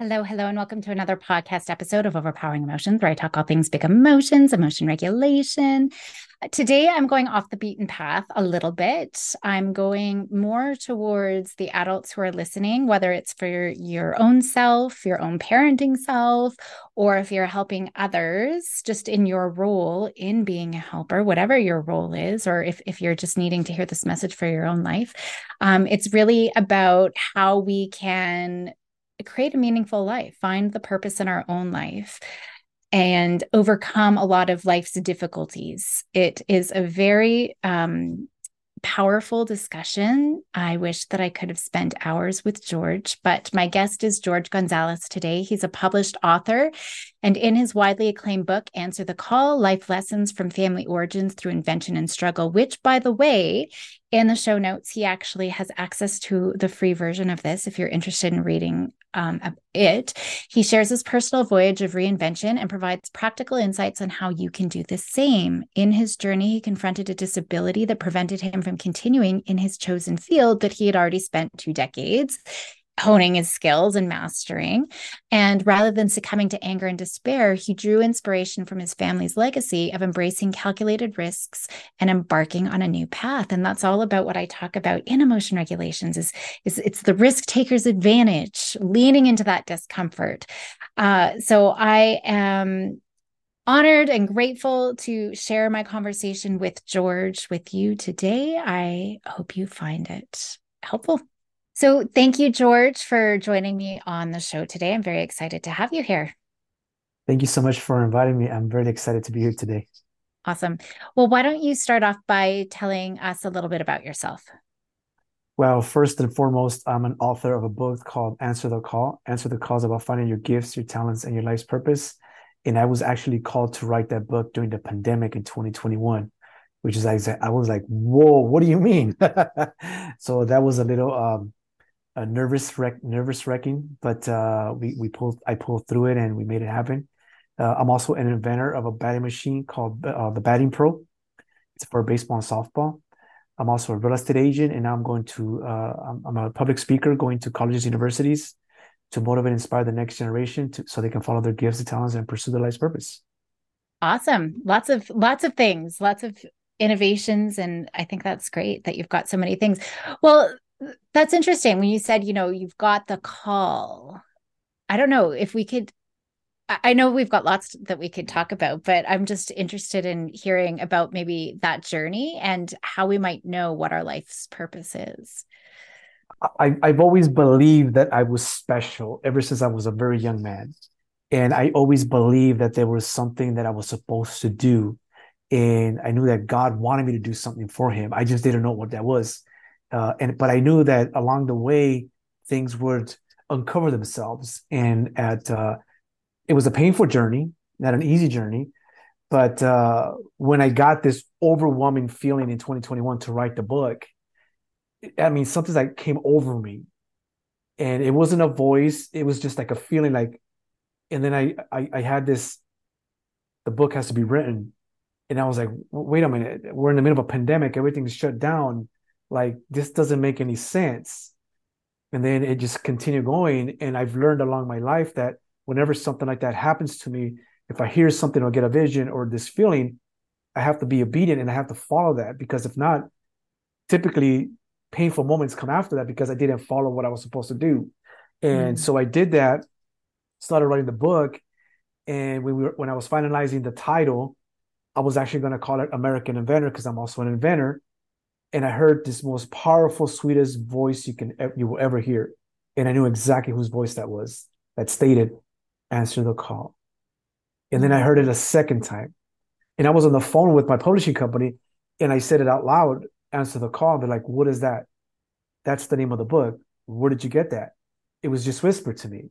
Hello, hello, and welcome to another podcast episode of Overpowering Emotions, where I talk all things big emotions, emotion regulation. Today, I'm going off the beaten path a little bit. I'm going more towards the adults who are listening, whether it's for your, your own self, your own parenting self, or if you're helping others just in your role in being a helper, whatever your role is, or if, if you're just needing to hear this message for your own life. Um, it's really about how we can create a meaningful life, find the purpose in our own life, and overcome a lot of life's difficulties. It is a very um, powerful discussion. I wish that I could have spent hours with George, but my guest is George Gonzalez today. He's a published author, and in his widely acclaimed book, Answer the Call Life Lessons from Family Origins Through Invention and Struggle, which, by the way, in the show notes, he actually has access to the free version of this if you're interested in reading um, it. He shares his personal voyage of reinvention and provides practical insights on how you can do the same. In his journey, he confronted a disability that prevented him from continuing in his chosen field that he had already spent two decades honing his skills and mastering. And rather than succumbing to anger and despair, he drew inspiration from his family's legacy of embracing calculated risks and embarking on a new path. And that's all about what I talk about in emotion regulations is, is it's the risk taker's advantage, leaning into that discomfort. Uh, so I am honored and grateful to share my conversation with George with you today. I hope you find it helpful. So, thank you, George, for joining me on the show today. I'm very excited to have you here. Thank you so much for inviting me. I'm very excited to be here today. Awesome. Well, why don't you start off by telling us a little bit about yourself? Well, first and foremost, I'm an author of a book called Answer the Call. Answer the Call is about finding your gifts, your talents, and your life's purpose. And I was actually called to write that book during the pandemic in 2021, which is like, I was like, whoa, what do you mean? so that was a little um, a nervous wreck, nervous wrecking, but uh, we we pulled I pulled through it and we made it happen. Uh, I'm also an inventor of a batting machine called uh, the Batting Pro. It's for baseball and softball. I'm also a real estate agent, and now I'm going to uh, I'm, I'm, a public speaker going to colleges, universities to motivate, and inspire the next generation to, so they can follow their gifts and talents and pursue their life's purpose. Awesome! Lots of lots of things, lots of innovations, and I think that's great that you've got so many things. Well, that's interesting when you said, you know, you've got the call. I don't know if we could I know we've got lots that we could talk about, but I'm just interested in hearing about maybe that journey and how we might know what our life's purpose is. I, I've always believed that I was special ever since I was a very young man. And I always believed that there was something that I was supposed to do. And I knew that God wanted me to do something for him. I just didn't know what that was. Uh, and but I knew that along the way things would uncover themselves, and at uh, it was a painful journey, not an easy journey. But uh, when I got this overwhelming feeling in 2021 to write the book, I mean something that came over me, and it wasn't a voice; it was just like a feeling, like. And then I, I, I had this. The book has to be written, and I was like, wait a minute, we're in the middle of a pandemic, everything's shut down like this doesn't make any sense. And then it just continued going. And i've learned along my life that whenever something like that happens to me if i hear something or get a vision or this feeling i have to be obedient and i have to follow that because if not typically painful moments come after that because i didn't follow what i was supposed to do. And mm. so i did that started writing the book. And when we were, when i was finalizing the title i was actually going to call it american inventor because i'm also an inventor and I heard this most powerful, sweetest voice you can you will ever hear, and I knew exactly whose voice that was. That stated, "Answer the call." And then I heard it a second time, and I was on the phone with my publishing company, and I said it out loud, "Answer the call." They're like, "What is that?" That's the name of the book. Where did you get that? It was just whispered to me.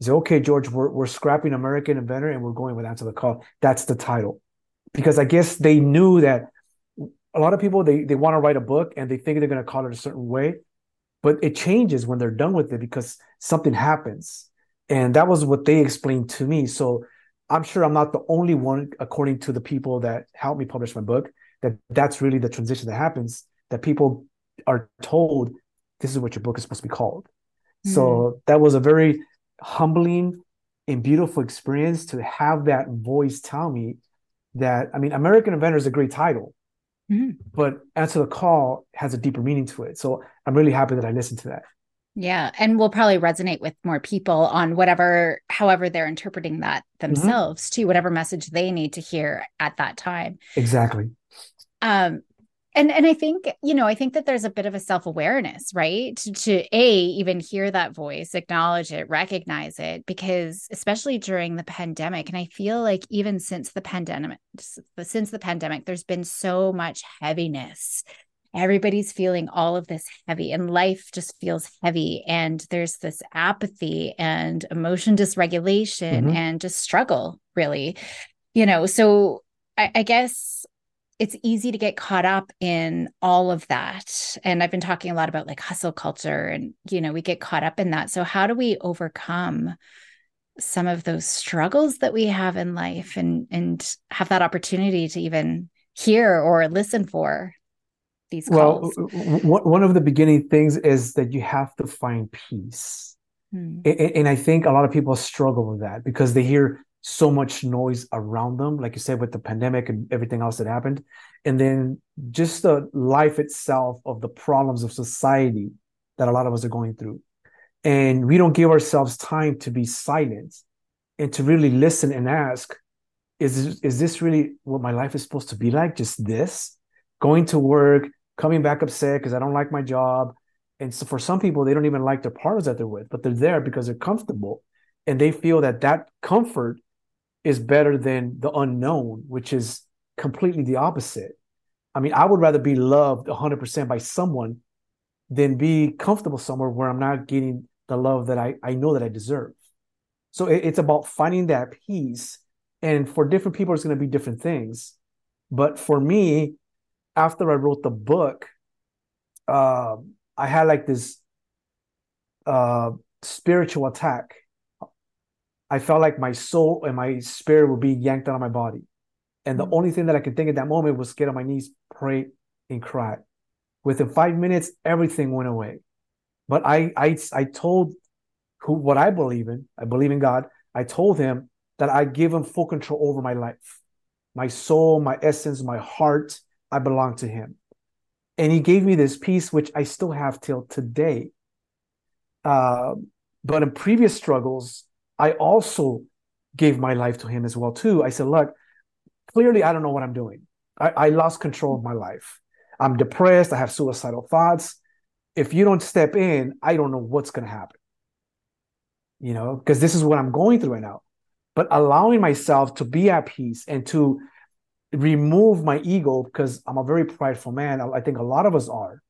I said, "Okay, George, we're we're scrapping American Inventor, and we're going with Answer the Call." That's the title, because I guess they knew that a lot of people they they want to write a book and they think they're going to call it a certain way but it changes when they're done with it because something happens. And that was what they explained to me. So i'm sure i'm not the only one according to the people that helped me publish my book that that's really the transition that happens that people are told this is what your book is supposed to be called. Mm-hmm. so that was a very humbling and beautiful experience to have that voice tell me that I mean, American Inventor is a great title, mm-hmm. but Answer the Call has a deeper meaning to it. So I'm really happy that I listened to that. Yeah. And will probably resonate with more people on whatever, however they're interpreting that mm-hmm. themselves mm-hmm. too, whatever message they need to hear at that time. Exactly. Um, and and i think you know i think that there's a bit of a self-awareness right? To, to, a even hear that voice acknowledge it recognize it because especially during the pandemic and i feel like even since the pandemic since the pandemic there's been so much heaviness. Everybody's feeling all of this heavy and life just feels heavy and there's this apathy and emotion dysregulation mm-hmm. and just struggle really. You know so I, I guess it's easy to get caught up in all of that and i've been talking a lot about like hustle culture and you know we get caught up in that so how do we overcome some of those struggles that we have in life and and have that opportunity to even hear or listen for these calls? well one of the beginning things is that you have to find peace hmm. and, and i think a lot of people struggle with that because they hear so much noise around them, like you said, with the pandemic and everything else that happened. And then just the life itself of the problems of society that a lot of us are going through. And we don't give ourselves time to be silent and to really listen and ask, is, is this really what my life is supposed to be like? Just this? Going to work, coming back upset because I don't like my job. And so for some people, they don't even like their partners that they're with, but they're there because they're comfortable and they feel that that comfort is better than the unknown, which is completely the opposite. I mean, I would rather be loved 100% by someone than be comfortable somewhere where I'm not getting the love that I, I know that I deserve. So it, it's about finding that peace. And for different people, it's going to be different things. But for me, after I wrote the book, uh, I had like this uh, spiritual attack I felt like my soul and my spirit were being yanked out of my body. And the mm-hmm. only thing that I could think at that moment was get on my knees, pray, and cry. Within five minutes, everything went away. But I I I told who what I believe in, I believe in God. I told him that I give him full control over my life. My soul, my essence, my heart, I belong to him. And he gave me this peace, which I still have till today. Uh, but in previous struggles, I also gave my life to him as well too. I said, look, clearly I don't know what I'm doing. I, I lost control of my life. I'm depressed. I have suicidal thoughts. If you don't step in, I don't know what's going to happen. You know, because this is what I'm going through right now. But allowing myself to be at peace and to remove my ego, because I'm a very prideful man. I think a lot of us are.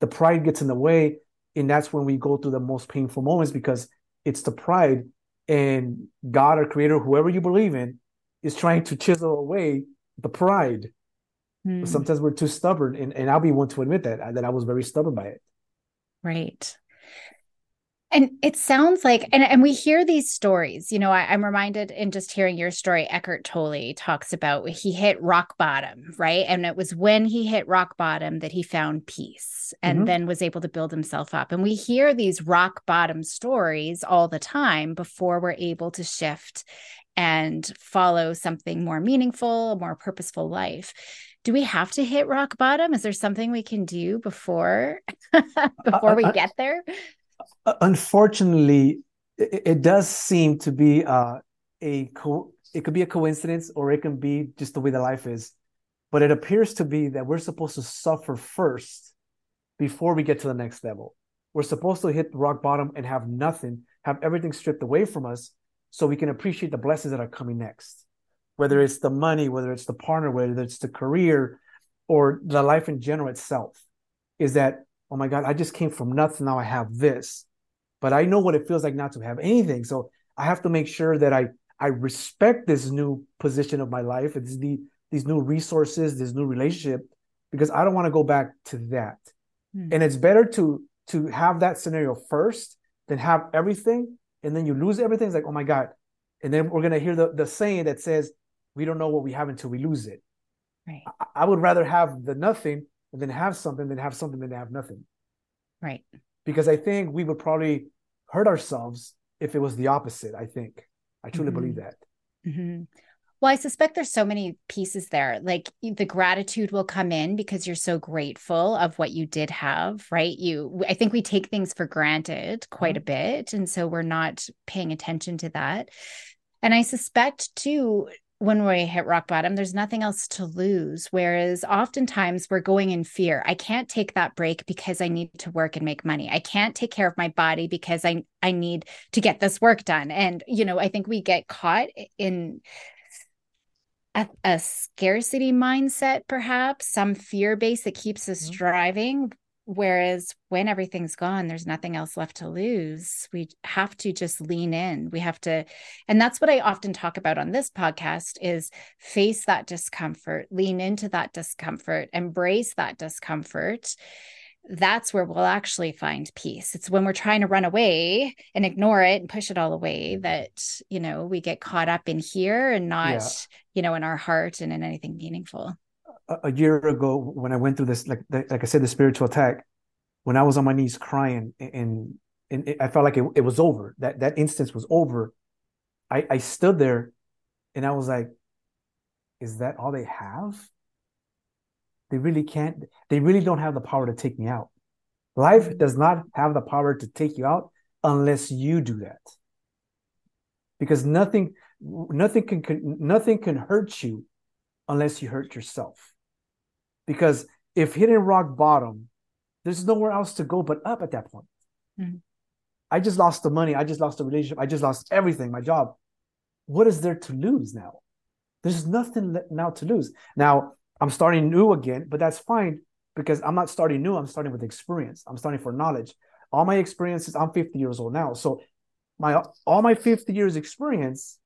The pride gets in the way. And that's when we go through the most painful moments because it's the pride and God or creator, whoever you believe in, is trying to chisel away the pride. Hmm. Sometimes we're too stubborn, and, and I'll be one to admit that that I was very stubborn by it. Right. And it sounds like, and, and we hear these stories, you know, I, am reminded in just hearing your story, Eckhart Tolle talks about he hit rock bottom, right? And it was when he hit rock bottom that he found peace and mm-hmm. then was able to build himself up. And we hear these rock bottom stories all the time before we're able to shift and follow something more meaningful, a more purposeful life do we have to hit rock bottom is there something we can do before before we get there unfortunately, it, it, does seem to be uh, a co- it could be a coincidence or it can be just the way the life is. But it appears to be that we're supposed to suffer first before we get to the next level. We're supposed to hit rock bottom and have nothing, have everything stripped away from us so we can appreciate the blessings that are coming next. Whether it's the money, whether it's the partner, whether it's the career or the life in general itself, is that oh my God, I just came from nothing. Now I have this. But I know what it feels like not to have anything. So I have to make sure that I I respect this new position of my life. It's the these new resources, this new relationship, because I don't want to go back to that. Mm. And it's better to to have that scenario first than have everything and then you lose everything. It's like, oh my God. And then we're gonna hear the, the saying that says, we don't know what we have until we lose it. Right. I, I would rather have the nothing and then have something then have something then have nothing. Right. Because I think we would probably hurt ourselves if it was the opposite. I think I truly Mhm. believe that. Mhm. Well, I suspect there's so many pieces there. Like the gratitude will come in because you're so grateful of what you did have, right? You, I think we take things for granted quite a bit. And so we're not paying attention to that. And I suspect too, when we hit rock bottom, there's nothing else to lose. Whereas oftentimes we're going in fear. I can't take that break because I need to work and make money. I can't take care of my body because I I need to get this work done. And you know, I think we get caught in a, a scarcity mindset, perhaps some fear base that keeps us Mhm. driving. Whereas when everything's gone, there's nothing else left to lose. We have to just lean in. We have to, and that's what I often talk about on this podcast is face that discomfort, lean into that discomfort, embrace that discomfort. That's where we'll actually find peace. It's when we're trying to run away and ignore it and push it all away that, you know, we get caught up in here and not, Yeah. you know, in our heart and in anything meaningful. A, year ago when I went through this, like like I said, the spiritual attack, when I was on my knees crying, and and it, I felt like it, it was over. That that instance was over. I I stood there, and I was like, "Is that all they have? They really can't. They really don't have the power to take me out. Life does not have the power to take you out unless you do that. Because nothing, nothing can, can nothing can hurt you unless you hurt yourself. Because if hitting rock bottom, there's nowhere else to go but up at that point. Mhm. I just lost the money. I just lost the relationship. I just lost everything, my job. What is there to lose now? There's nothing now to lose. Now I'm starting new again, but that's fine because I'm not starting new. I'm starting with experience. I'm starting for knowledge. All my experiences, I'm 50 years old now. So my all my 50 years experience,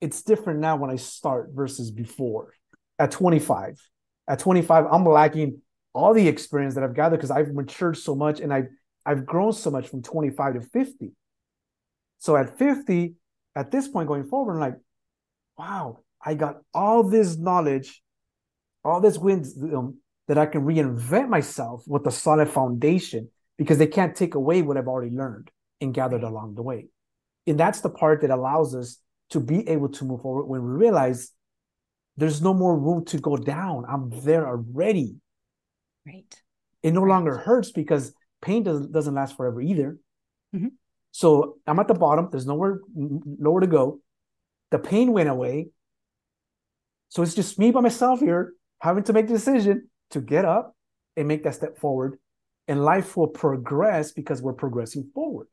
it's different now when I start versus before. At 25, at 25, I'm lacking all the experience that I've gathered because I've matured so much and I've I've grown so much from 25 to 50. So at 50, at this point going forward, I'm like, wow, I got all this knowledge, all this wisdom that I can reinvent myself with a solid foundation because they can't take away what I've already learned and gathered along the way. And that's the part that allows us to be able to move forward when we realize there's no more room to go down. I'm there already. Right. It no Right. longer hurts because pain doesn't doesn't last forever either. Mhm. So I'm at the bottom. There's nowhere nowhere to go. The pain went away. So it's just me by myself here having to make the decision to get up and make that step forward. And life will progress because we're progressing forward.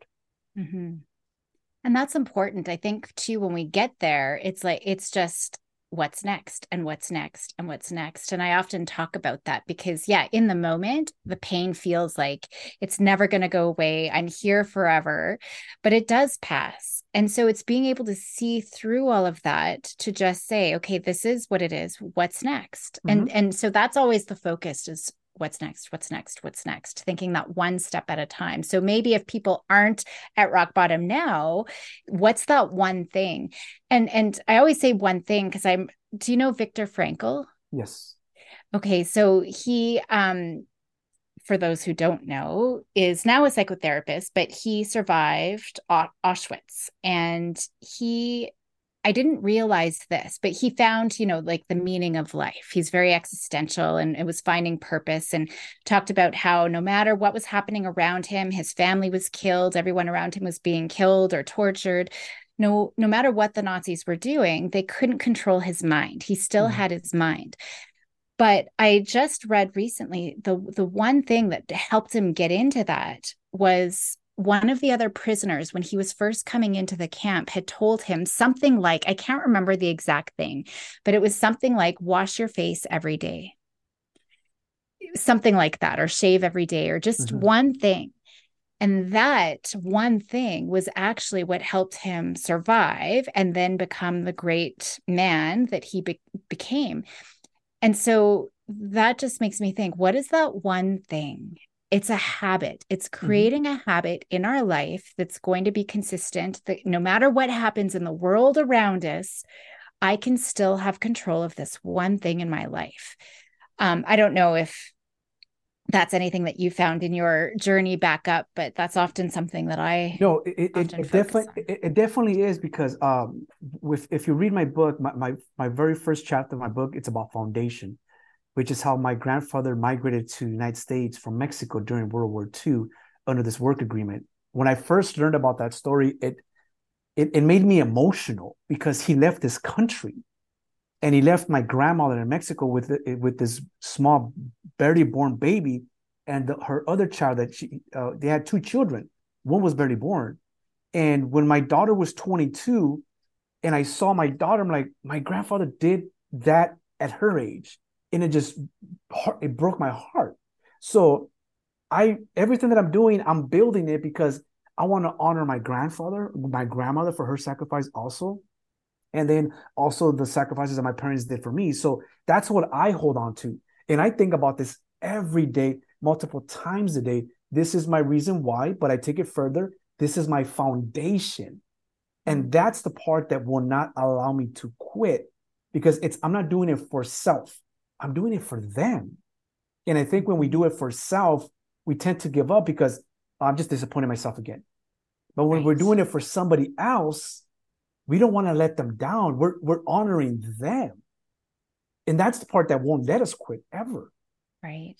hmm And that's important. I think too, when we get there, it's like, it's just what's next and what's next and what's next. And I often talk about that because, yeah, in the moment, the pain feels like it's never going to go away. I'm here forever, but it does pass. And so it's being able to see through all of that to just say, okay, this is what it is. What's next? And mm-hmm. and so that's always the focus is what's next what's next what's next? Thinking that one step at a time. So maybe if people aren't at rock bottom now what's that one thing? And and i always say one thing because i'm do you know viktor frankl? Yes. okay so he um for those who don't know is now a psychotherapist but he survived Au- auschwitz. And he I didn't realize this, but he found, you know, like the meaning of life. He's very existential and it was finding purpose and talked about how no matter what was happening around him, his family was killed, everyone around him was being killed or tortured. No, no matter what the Nazis were doing, they couldn't control his mind. He still Mhm. had his mind. But I just read recently the the one thing that helped him get into that was one of the other prisoners when he was first coming into the camp had told him something like I can't remember the exact thing, but it was something like wash your face every day. Something like that or shave every day or just Mhm. one thing. And that one thing was actually what helped him survive and then become the great man that he be- became. And so that just makes me think what is that one thing? It's a habit. It's creating a habit in our life that's going to be consistent, that no matter what happens in the world around us, I can still have control of this one thing in my life. Um, I don't know if that's anything that you found in your journey back up, but that's often something that I no, it, it, it definitely it, it, definitely is because um, with if you read my book, my, my my very first chapter of my book, it's about foundation, which is how my grandfather migrated to the United States from Mexico during World War II under this work agreement. When I first learned about that story, it it, it made me emotional because he left this country and he left my grandmother in Mexico with with this small, barely born baby, and the, her other child that she uh, they had two children. One was barely born, and when my daughter was 22, and I saw my daughter, I'm like, my grandfather did that at her age, and it just it broke my heart. So, I everything that I'm doing, I'm building it because I want to honor my grandfather, my grandmother for her sacrifice also and then also the sacrifices that my parents did for me. So that's what I hold on to. And I think about this every day, multiple times a day. This is my reason why, but I take it further. This is my foundation. And mm. that's the part that will not allow me to quit because it's I'm not doing it for self. I'm doing it for them. And I think when we do it for self, we tend to give up because I'm just disappointing myself again. But when right. we're doing it for somebody else, we don't want to let them down. We're we're honoring them. And that's the part that won't let us quit ever. Right.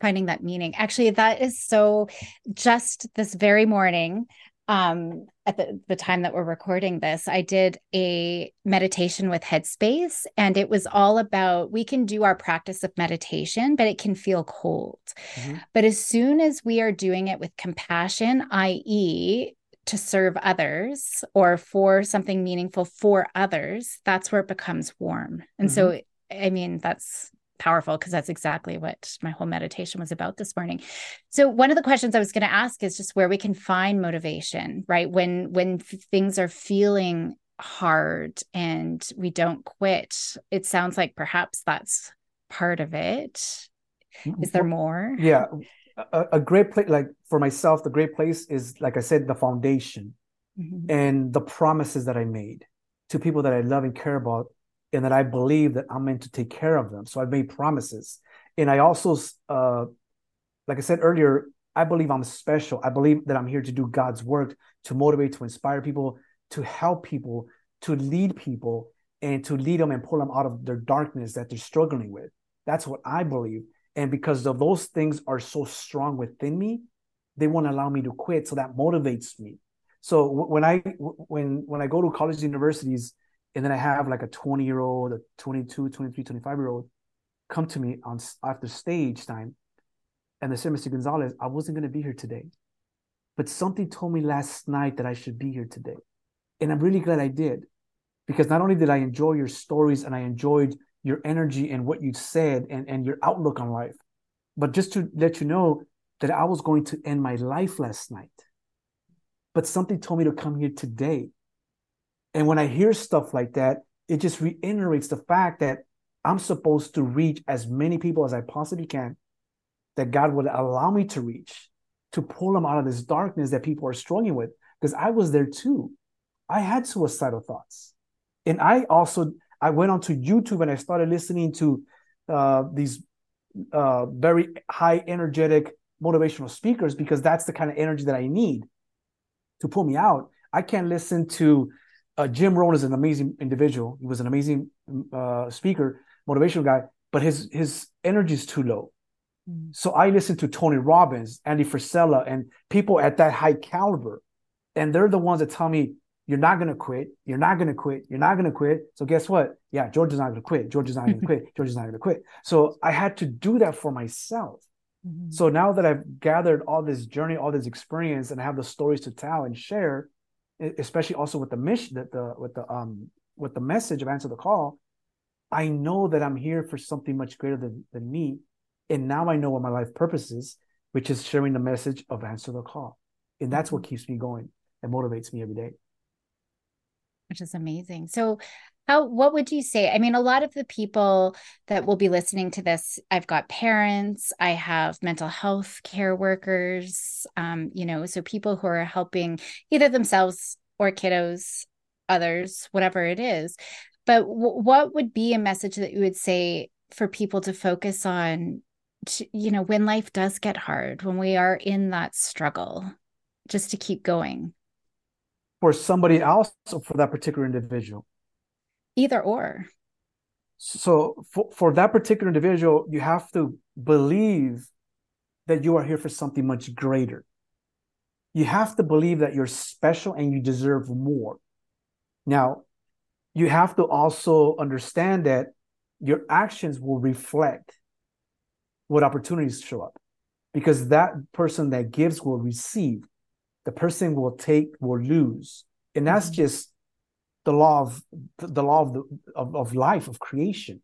Finding that meaning. Actually, that is so just this very morning, um, at the, the time that we're recording this, I did a meditation with Headspace, and it was all about we can do our practice of meditation, but it can feel cold. Mm-hmm. But as soon as we are doing it with compassion, i.e., to serve others or for something meaningful for others, that's where it becomes warm. And mm-hmm. so, I mean, that's powerful because that's exactly what my whole meditation was about this morning. So one of the questions I was going to ask is just where we can find motivation, right? When when things are feeling hard and we don't quit. It sounds like perhaps that's part of it. Is there more? Yeah a, a great place like for myself the great place is like i said the foundation mm-hmm. and the promises that i made to people that i love and care about and that i believe that i'm meant to take care of them. So i've made promises. And i also uh like i said earlier i believe i'm special. I believe that i'm here to do god's work to motivate to inspire people to help people to lead people and to lead them and pull them out of their darkness that they're struggling with. That's what i believe. And because of those things are so strong within me they won't allow me to quit. So that motivates me. So when i when when i go to college universities and then i have like a 20 year old a 22 23 25 year old come to me on after stage time and they say mr gonzalez i wasn't going to be here today but something told me last night that i should be here today and i'm really glad i did because not only did i enjoy your stories and i enjoyed your energy and what you said and, and your outlook on life. But just to let you know that I was going to end my life last night. But something told me to come here today. And when I hear stuff like that, it just reiterates the fact that I'm supposed to reach as many people as I possibly can that God would allow me to reach to pull them out of this darkness that people are struggling with. Because I was there too. I had suicidal thoughts. And I also I went onto YouTube and I started listening to uh, these uh, very high energetic motivational speakers because that's the kind of energy that I need to pull me out. I can't listen to uh, Jim Rohn is an amazing individual. He was an amazing uh, speaker, motivational guy, but his his energy is too low. Mm. So I listen to Tony Robbins, Andy Frisella, and people at that high caliber, and they're the ones that tell me you're not going to quit. You're not going to quit. You're not going to quit. So guess what? Yeah, George is not going to quit. George is not going to quit. George is not going to quit. So I had to do that for myself. Mm-hmm. So now that I've gathered all this journey, all this experience, and I have the stories to tell and share, especially also with the mission, that the with the um with the message of answer the call, I know that I'm here for something much greater than than me, and now I know what my life purpose is, which is sharing the message of answer the call, and that's what mm-hmm. keeps me going and motivates me every day which is amazing. So, how what would you say? I mean, a lot of the people that will be listening to this, I've got parents, I have mental health care workers, um, you know, so people who are helping either themselves or kiddos, others, whatever it is. But w- what would be a message that you would say for people to focus on to, you know, when life does get hard, when we are in that struggle, just to keep going? For somebody else or for that particular individual? Either or. So for, for that particular individual, you have to believe that you are here for something much greater. You have to believe that you're special and you deserve more. Now, you have to also understand that your actions will reflect what opportunities show up because that person that gives will receive the person will take will lose and that's mm-hmm. just the law of the law of, the, of, of life of creation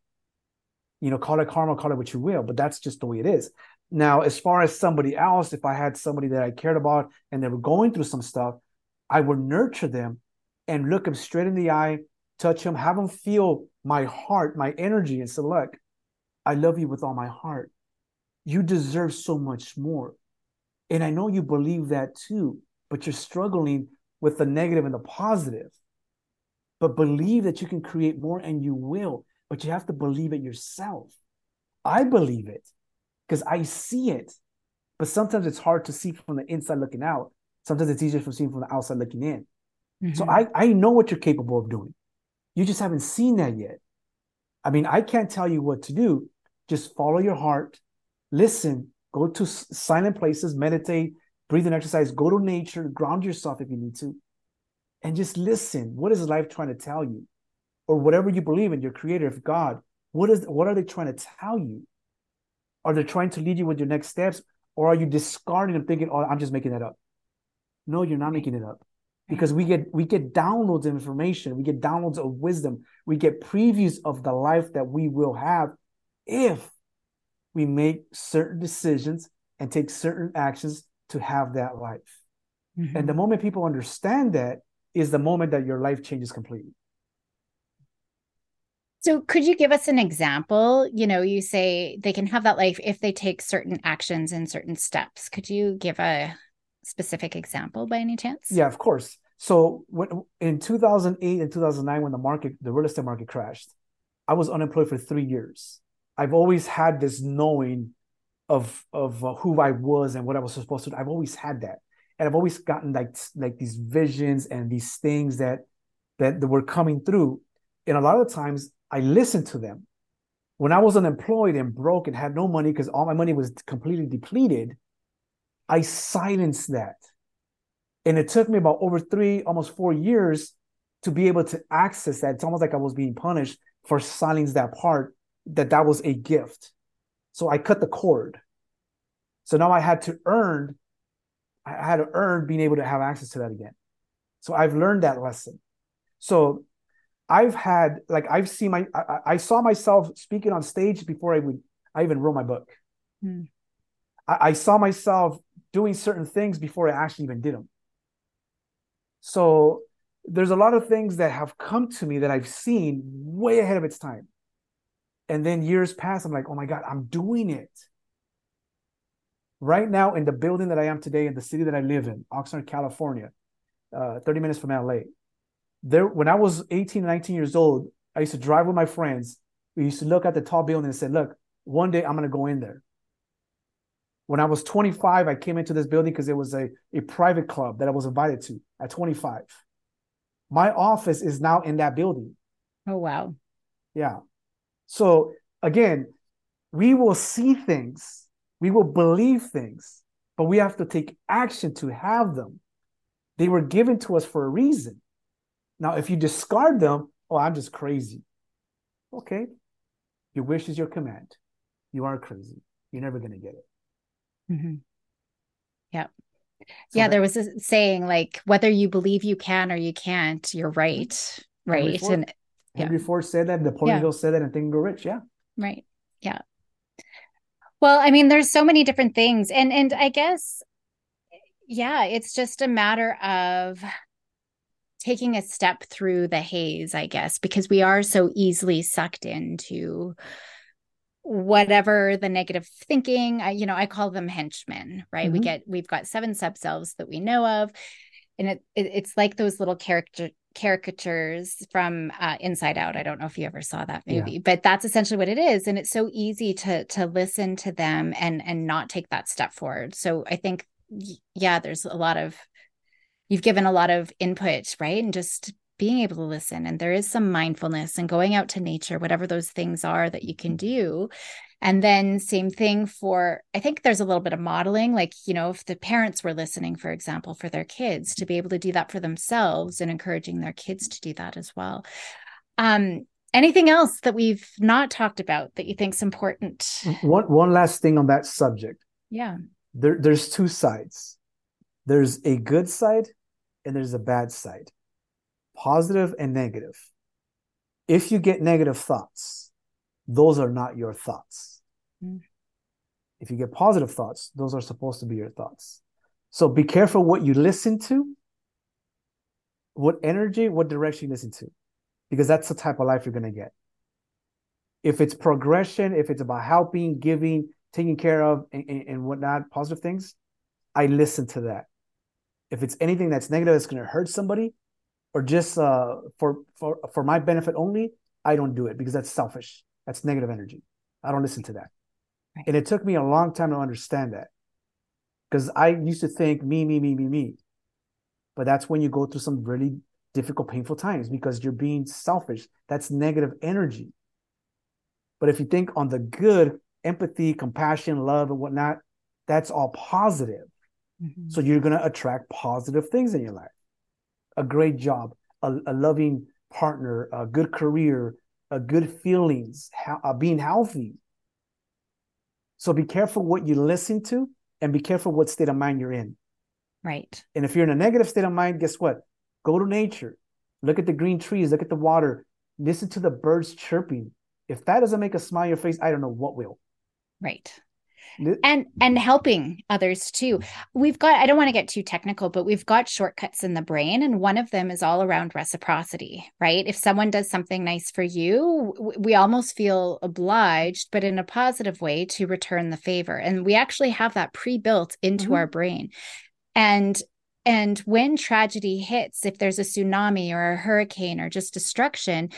you know call it karma call it what you will but that's just the way it is now as far as somebody else if i had somebody that i cared about and they were going through some stuff i would nurture them and look them straight in the eye touch them have them feel my heart my energy and say look i love you with all my heart you deserve so much more. And I know you believe that too, but you're struggling with the negative and the positive. But believe that you can create more and you will, but you have to believe it yourself. I believe it because I see it. But sometimes it's hard to see from the inside looking out. Sometimes it's easier from seeing from the outside looking in. Mm-hmm. So I, I know what you're capable of doing. You just haven't seen that yet. I mean, I can't tell you what to do. Just follow your heart, listen, go to silent places, meditate, breathe and exercise, go to nature, ground yourself if you need to, and just listen. What is life trying to tell you? Or whatever you believe in, your creator, if God, what is what are they trying to tell you? Are they trying to lead you with your next steps? Or are you discarding and thinking, oh, I'm just making that up? No, you're not making it up. Because we get we get downloads of information, we get downloads of wisdom, we get previews of the life that we will have if we make certain decisions and take certain actions to have that life. Mm-hmm. And the moment people understand that is the moment that your life changes completely. So, could you give us an example? You know, you say they can have that life if they take certain actions and certain steps. Could you give a specific example by any chance? Yeah, of course. So, when, in 2008 and 2009, when the market, the real estate market crashed, I was unemployed for three years. I've always had this knowing of of uh, who I was and what I was supposed to do. I've always had that, and I've always gotten like like these visions and these things that that, that were coming through. And a lot of the times I listened to them. When I was unemployed and broke and had no money because all my money was completely depleted, I silenced that. And it took me about over three, almost four years to be able to access that. It's almost like I was being punished for silencing that part that that was a gift. So I cut the cord. So now I had to earn, I had to earn being able to have access to that again. So I've learned that lesson. So I've had like I've seen my I, I saw myself speaking on stage before I would I even wrote my book. Hmm. I, I saw myself doing certain things before I actually even did them. So there's a lot of things that have come to me that I've seen way ahead of its time. And then years pass, I'm like, oh my God, I'm doing it. Right now, in the building that I am today, in the city that I live in, Oxnard, California, uh, 30 minutes from LA. There, when I was 18, 19 years old, I used to drive with my friends. We used to look at the tall building and say, look, one day I'm going to go in there. When I was 25, I came into this building because it was a, a private club that I was invited to at 25. My office is now in that building. Oh, wow. Yeah. So again, we will see things, we will believe things, but we have to take action to have them. They were given to us for a reason. Now, if you discard them, oh, I'm just crazy. Okay. Your wish is your command. You are crazy. You're never going to get it. Mm-hmm. Yeah. So yeah, that, there was a saying like, whether you believe you can or you can't, you're right. Right. And Henry yeah. Ford said that, Napoleon yeah. Hill said that, and Think Rich. Yeah. Right. Yeah. Well, I mean, there's so many different things. And and I guess, yeah, it's just a matter of taking a step through the haze, I guess, because we are so easily sucked into whatever the negative thinking I, you know i call them henchmen right mm-hmm. we get we've got seven sub selves that we know of and it, it it's like those little character caricatures from uh, Inside Out. I don't know if you ever saw that movie, yeah. but that's essentially what it is, and it's so easy to to listen to them and and not take that step forward. So I think, yeah, there's a lot of you've given a lot of input, right, and just being able to listen and there is some mindfulness and going out to nature whatever those things are that you can do and then same thing for i think there's a little bit of modeling like you know if the parents were listening for example for their kids to be able to do that for themselves and encouraging their kids to do that as well. Um anything else that we've not talked about that you think is important one one last thing on that subject. Yeah. There, there's two sides. There's a good side and there's a bad side positive and negative. If you get negative thoughts, those are not your thoughts. Mm. If you get positive thoughts, those are supposed to be your thoughts. So be careful what you listen to, what energy, what direction you listen to, because that's the type of life you're going to get. If it's progression, if it's about helping, giving, taking care of, and, and, and whatnot, positive things, I listen to that. If it's anything that's negative that's going to hurt somebody, or just uh, for for for my benefit only, I don't do it because that's selfish. That's negative energy. I don't listen to that. Right. And it took me a long time to understand that because I used to think me, me, me, me, me. But that's when you go through some really difficult, painful times because you're being selfish. That's negative energy. But if you think on the good, empathy, compassion, love, and whatnot, that's all positive. Mm-hmm. So you're going to attract positive things in your life a great job, a, a loving partner, a good career, a good feelings, ha- uh, being healthy. So be careful what you listen to and be careful what state of mind you're in. Right. And if you're in a negative state of mind, guess what? Go to nature. Look at the green trees, look at the water, listen to the birds chirping. If that doesn't make a smile on your face, I don't know what will. Right and and helping others too. We've got i don't want to get too technical but we've got shortcuts in the brain and one of them is all around reciprocity right? If someone does something nice for you we almost feel obliged but in a positive way to return the favor. And we actually have that pre-built into mm-hmm. our brain. And and when tragedy hits if there's a tsunami or a hurricane or just destruction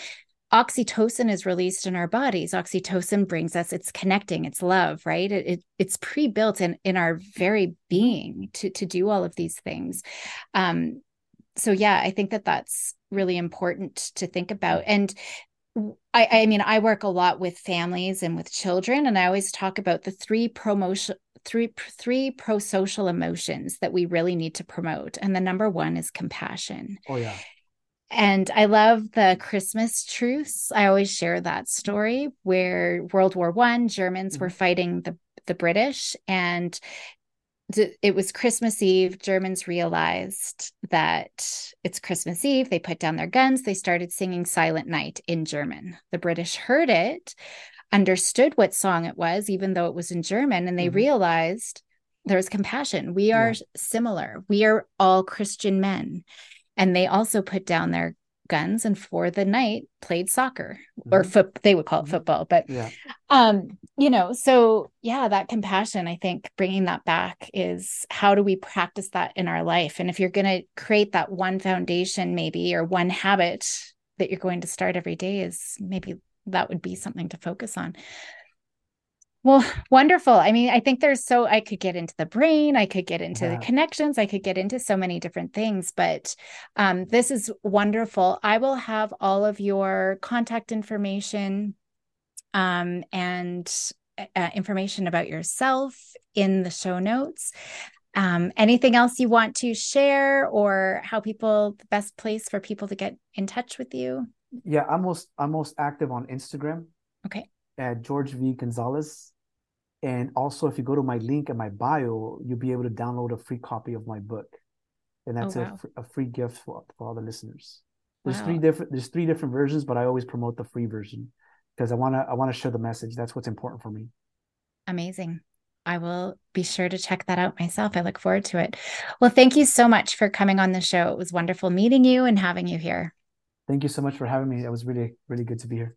oxytocin is released in our bodies. Oxytocin brings us it's connecting it's love right? It, it it's pre-built in in our very being to to do all of these things. Um so yeah i think that that's really important to think about. And I, I mean, I work a lot with families and with children, and I always talk about the three promotion three three pro-social emotions that we really need to promote. And the number one is compassion. Oh yeah and I love the Christmas truce. I always share that story where World War One Germans mm-hmm. were fighting the the British, and it was Christmas Eve. Germans realized that it's Christmas Eve. They put down their guns. They started singing Silent Night in German. The British heard it, understood what song it was, even though it was in German, and they mm-hmm. realized there was compassion. We are yeah. similar. We are all Christian men and they also put down their guns and for the night played soccer mm-hmm. or foot they would call it mm-hmm. football but yeah. um you know so yeah that compassion i think bringing that back is how do we practice that in our life and if you're going to create that one foundation maybe or one habit that you're going to start every day is maybe that would be something to focus on well, wonderful. I mean, I think there's so I could get into the brain, I could get into yeah. the connections, I could get into so many different things, but um, this is wonderful. I will have all of your contact information um, and uh, information about yourself in the show notes. Um, anything else you want to share, or how people the best place for people to get in touch with you? Yeah, I'm most I'm most active on Instagram. Okay. At George V Gonzalez and also, if you go to my link in my bio, you'll be able to download a free copy of my book, and oh, that's oh, wow. a, a, free gift for, for all the listeners. There's wow. three different there's three different versions, but I always promote the free version because I wanna I wanna share the message. That's what's important for me. Amazing. I will be sure to check that out myself. I look forward to it. Well, thank you so much for coming on the show. It was wonderful meeting you and having you here. Thank you so much for having me. It was really, really good to be here.